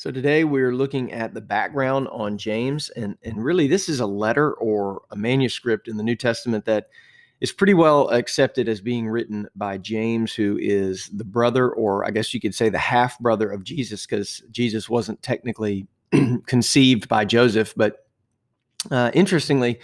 So today we're looking at the background on James, and, and really this is a letter or a manuscript in the New Testament that is pretty well accepted as being written by James, who is the brother, or I guess you could say the half brother of Jesus, because Jesus wasn't technically conceived by Joseph. But uh, interestingly,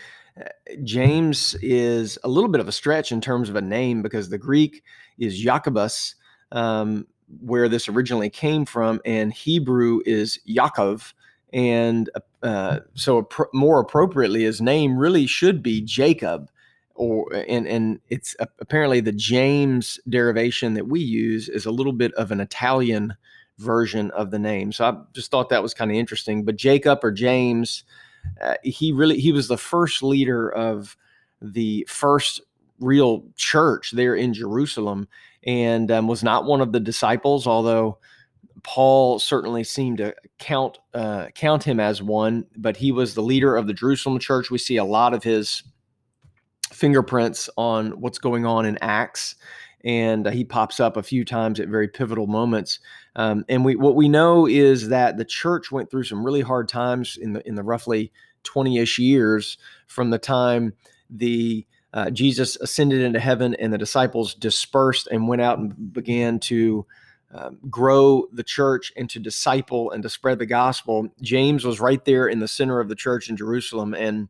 James is a little bit of a stretch in terms of a name because the Greek is Jacobus, um, where this originally came from, and Hebrew is Yaakov. And uh, so, more appropriately, his name really should be Jacob. Or and and it's apparently the James derivation that we use is a little bit of an Italian version of the name. So I just thought that was kind of interesting. But Jacob or James, uh, he really he was the first leader of the first real church there in Jerusalem and um, was not one of the disciples, although Paul certainly seemed to count uh, count him as one. But he was the leader of the Jerusalem church. We see a lot of his fingerprints on what's going on in Acts, and uh, he pops up a few times at very pivotal moments. Um, and we what we know is that the church went through some really hard times in the in the roughly twenty ish years from the time the uh, Jesus ascended into heaven and the disciples dispersed and went out and began to um, grow the church and to disciple and to spread the gospel. James was right there in the center of the church in Jerusalem and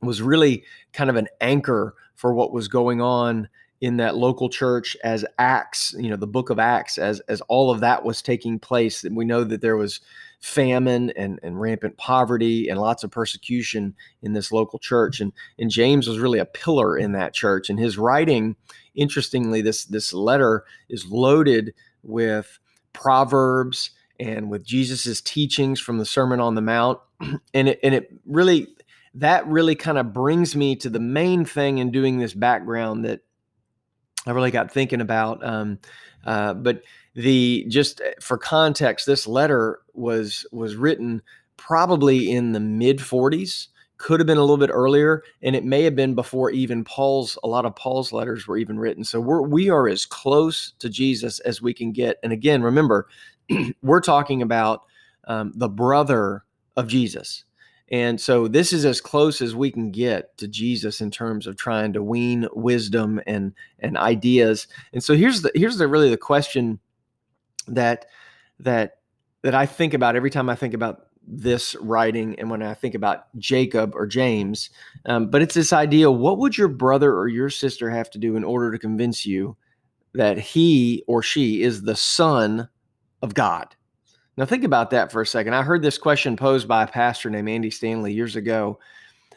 was really kind of an anchor for what was going on in that local church as acts you know the book of acts as as all of that was taking place. And we know that there was famine and, and rampant poverty and lots of persecution in this local church. And and james was really a pillar in that church. And his writing interestingly this this letter is loaded with proverbs and with jesus's teachings from the sermon on the mount. And it, and it really that really kind of brings me to the main thing in doing this background that I really got thinking about. Um, uh, but the just eh, for context, this letter was was written probably in the mid 40s. Could have been a little bit earlier, and it may have been before even Paul's. A lot of Paul's letters were even written. So we're we are as close to Jesus as we can get. And again, remember, we're talking about um, the brother of Jesus. And so this is as close as we can get to Jesus in terms of trying to wean wisdom and and ideas. And so here's the here's the really the question that that that I think about every time I think about this writing and when I think about Jacob or James. Um, but it's this idea: what would your brother or your sister have to do in order to convince you that he or she is the son of God? Now, think about that for a second. I heard this question posed by a pastor named Andy Stanley years ago,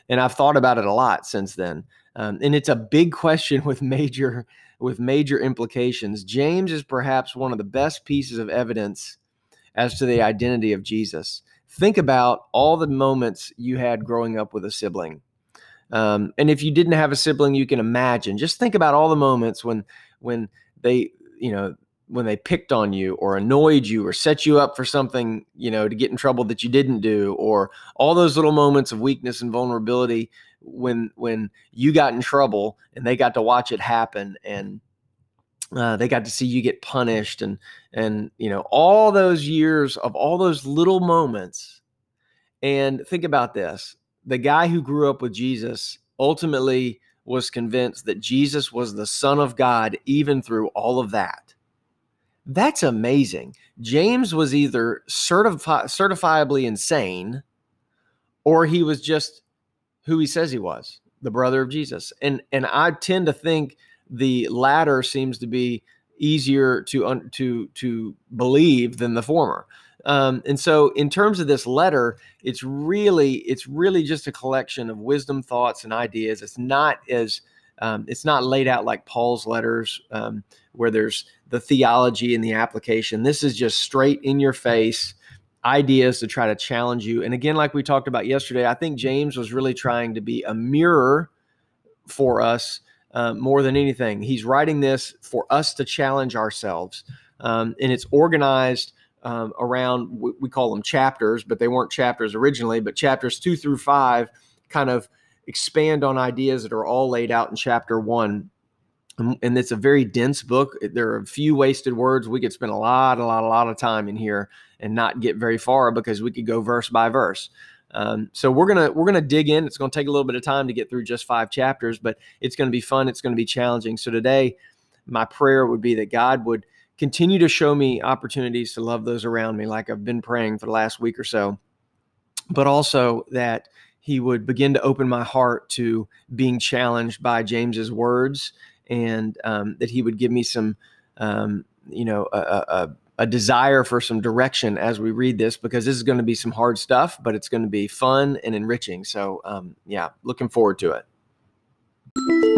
and I've thought about it a lot since then. Um, and it's a big question with major with major implications. James is perhaps one of the best pieces of evidence as to the identity of Jesus. Think about all the moments you had growing up with a sibling. Um, and if you didn't have a sibling, you can imagine. Just think about all the moments when when they, you know, when they picked on you or annoyed you or set you up for something, you know, to get in trouble that you didn't do, or all those little moments of weakness and vulnerability when when you got in trouble and they got to watch it happen and uh, they got to see you get punished and and you know all those years of all those little moments. And think about this the guy who grew up with jesus ultimately was convinced that jesus was the son of god even through all of that that's amazing. James was either certifi- certifiably insane or he was just who he says he was, the brother of Jesus. And and I tend to think the latter seems to be easier to un- to to believe than the former. Um, and so, in terms of this letter, it's really it's really just a collection of wisdom, thoughts, and ideas. It's not as um, it's not laid out like Paul's letters, um, where there's the theology and the application. This is just straight in your face ideas to try to challenge you. And again, like we talked about yesterday, I think James was really trying to be a mirror for us uh, more than anything. He's writing this for us to challenge ourselves. Um, and it's organized um, around, we call them chapters, but they weren't chapters originally, but chapters two through five kind of expand on ideas that are all laid out in chapter one. And it's a very dense book. There are a few wasted words. We could spend a lot, a lot, a lot of time in here and not get very far because we could go verse by verse. Um, so we're gonna we're gonna dig in. It's gonna take a little bit of time to get through just five chapters, but it's gonna be fun. It's gonna be challenging. So today, my prayer would be that God would continue to show me opportunities to love those around me, like I've been praying for the last week or so, but also that He would begin to open my heart to being challenged by James's words, and um, that He would give me some, um, you know, a, a a desire for some direction as we read this because this is going to be some hard stuff, but it's going to be fun and enriching. So, um, yeah, looking forward to it.